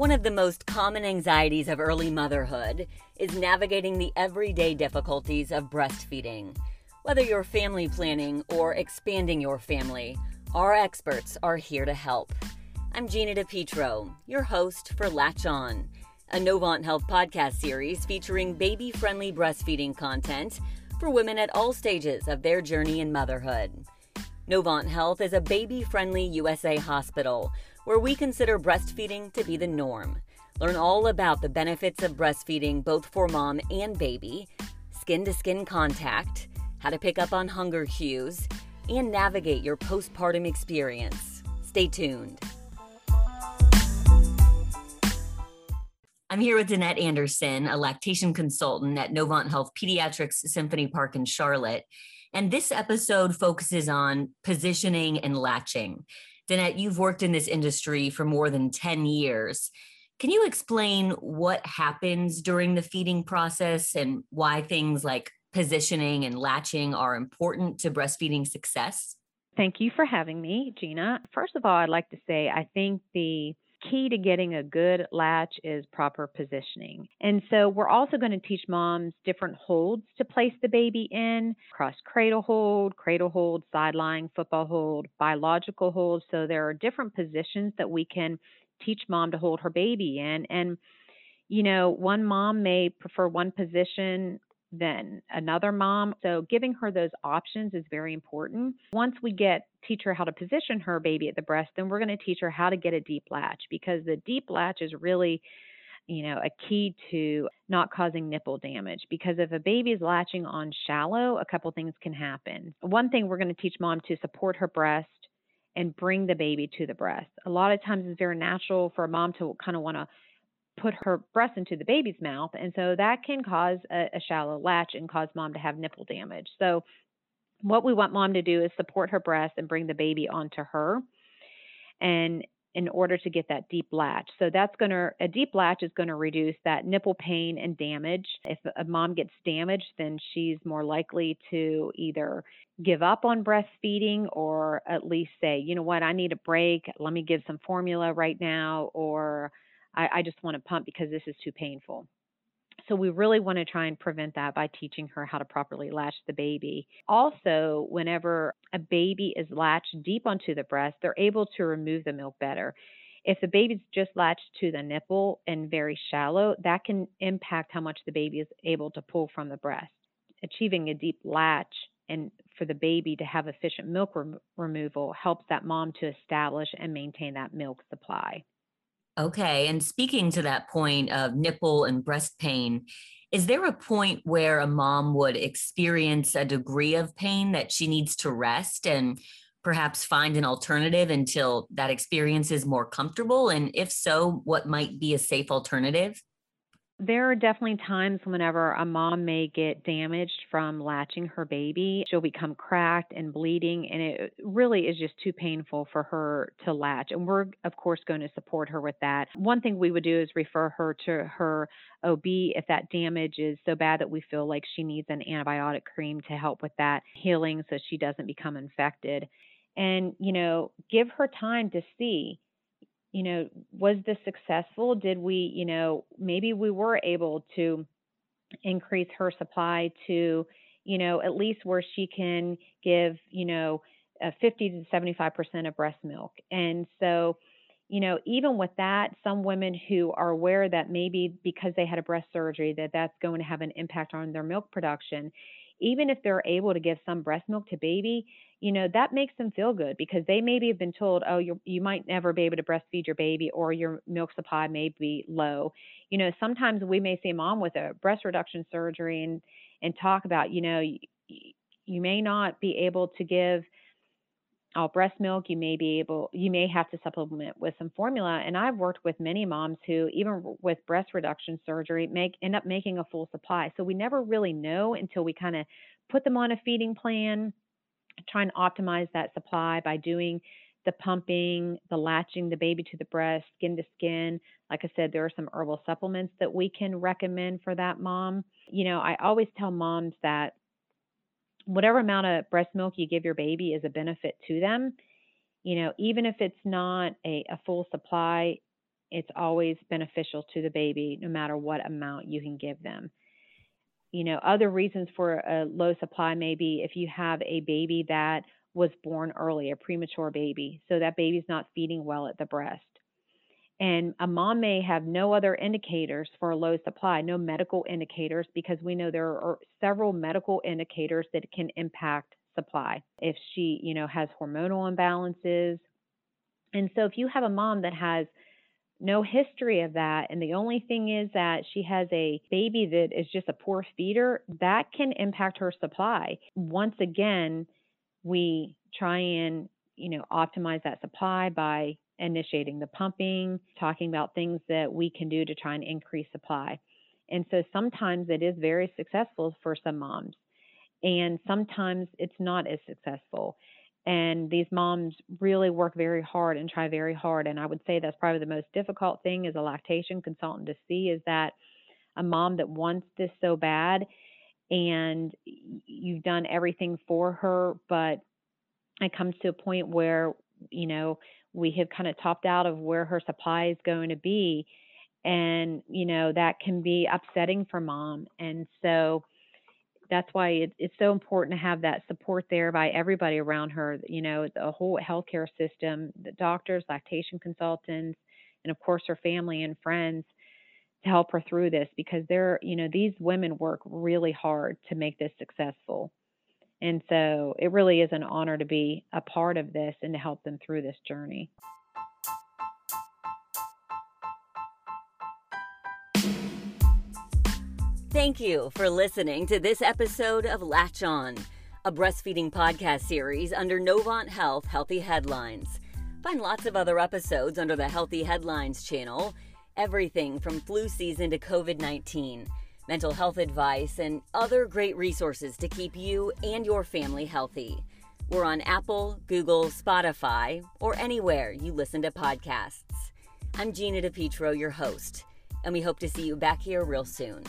One of the most common anxieties of early motherhood is navigating the everyday difficulties of breastfeeding. Whether you're family planning or expanding your family, our experts are here to help. I'm Gina DePietro, your host for Latch On, a Novant Health podcast series featuring baby friendly breastfeeding content for women at all stages of their journey in motherhood. Novant Health is a baby friendly USA hospital where we consider breastfeeding to be the norm. Learn all about the benefits of breastfeeding both for mom and baby, skin to skin contact, how to pick up on hunger cues, and navigate your postpartum experience. Stay tuned. I'm here with Danette Anderson, a lactation consultant at Novant Health Pediatrics Symphony Park in Charlotte. And this episode focuses on positioning and latching. Danette, you've worked in this industry for more than 10 years. Can you explain what happens during the feeding process and why things like positioning and latching are important to breastfeeding success? Thank you for having me, Gina. First of all, I'd like to say I think the key to getting a good latch is proper positioning. And so we're also going to teach moms different holds to place the baby in cross cradle hold, cradle hold, side sideline, football hold, biological hold. So there are different positions that we can teach mom to hold her baby in. And, you know, one mom may prefer one position than another mom. So giving her those options is very important. Once we get teach her how to position her baby at the breast, then we're going to teach her how to get a deep latch because the deep latch is really you know, a key to not causing nipple damage because if a baby is latching on shallow, a couple things can happen. One thing we're going to teach mom to support her breast and bring the baby to the breast. A lot of times it's very natural for a mom to kind of want to put her breast into the baby's mouth. And so that can cause a, a shallow latch and cause mom to have nipple damage. So, what we want mom to do is support her breast and bring the baby onto her. And in order to get that deep latch. So that's going to a deep latch is going to reduce that nipple pain and damage. If a mom gets damaged, then she's more likely to either give up on breastfeeding or at least say, you know what, I need a break. Let me give some formula right now or I, I just want to pump because this is too painful. So we really want to try and prevent that by teaching her how to properly latch the baby. Also, whenever a baby is latched deep onto the breast, they're able to remove the milk better. If the baby's just latched to the nipple and very shallow, that can impact how much the baby is able to pull from the breast. Achieving a deep latch and for the baby to have efficient milk removal helps that mom to establish and maintain that milk supply. Okay. And speaking to that point of nipple and breast pain, is there a point where a mom would experience a degree of pain that she needs to rest and perhaps find an alternative until that experience is more comfortable? And if so, what might be a safe alternative? There are definitely times whenever a mom may get damaged from latching her baby. She'll become cracked and bleeding, and it really is just too painful for her to latch. And we're, of course, going to support her with that. One thing we would do is refer her to her OB if that damage is so bad that we feel like she needs an antibiotic cream to help with that healing so she doesn't become infected. And, you know, give her time to see you know, was this successful? Did we, you know, maybe we were able to increase her supply to, you know, at least where she can give, you know, 50 to 75% of breast milk. And so, you know, even with that, some women who are aware that maybe because they had a breast surgery that that's going to have an impact on their milk production, even if they're able to give some breast milk to baby, you know, that makes them feel good because they maybe have been told, oh, you you might never be able to breastfeed your baby or your milk supply may be low. You know, sometimes we may see a mom with a breast reduction surgery and and talk about, you know, you, you may not be able to give all breast milk you may be able you may have to supplement with some formula and i've worked with many moms who even with breast reduction surgery make end up making a full supply so we never really know until we kind of put them on a feeding plan try and optimize that supply by doing the pumping, the latching the baby to the breast, skin to skin. Like I said, there are some herbal supplements that we can recommend for that mom. You know, I always tell moms that whatever amount of breast milk you give your baby is a benefit to them. You know, even if it's not a, a full supply, it's always beneficial to the baby no matter what amount you can give them. You know, other reasons for a low supply may be if you have a baby that was born early, a premature baby, so that baby's not feeding well at the breast. And a mom may have no other indicators for a low supply, no medical indicators, because we know there are several medical indicators that can impact supply. If she, you know, has hormonal imbalances. And so if you have a mom that has no history of that, and the only thing is that she has a baby that is just a poor feeder, that can impact her supply. Once again, we try and, you know, optimize that supply by initiating the pumping, talking about things that we can do to try and increase supply. And so sometimes it is very successful for some moms, and sometimes it's not as successful. And these moms really work very hard and try very hard. And I would say that's probably the most difficult thing as a lactation consultant to see is that a mom that wants this so bad and you've done everything for her, but it comes to a point where, you know, we have kind of topped out of where her supply is going to be and you know that can be upsetting for mom and so that's why it, it's so important to have that support there by everybody around her you know the whole healthcare system the doctors lactation consultants and of course her family and friends to help her through this because they're you know these women work really hard to make this successful and so it really is an honor to be a part of this and to help them through this journey. Thank you for listening to this episode of Latch On, a breastfeeding podcast series under Novant Health Healthy Headlines. Find lots of other episodes under the Healthy Headlines channel, everything from flu season to COVID 19 mental health advice, and other great resources to keep you and your family healthy. We're on Apple, Google, Spotify, or anywhere you listen to podcasts. I'm Gina DePietro, your host, and we hope to see you back here real soon.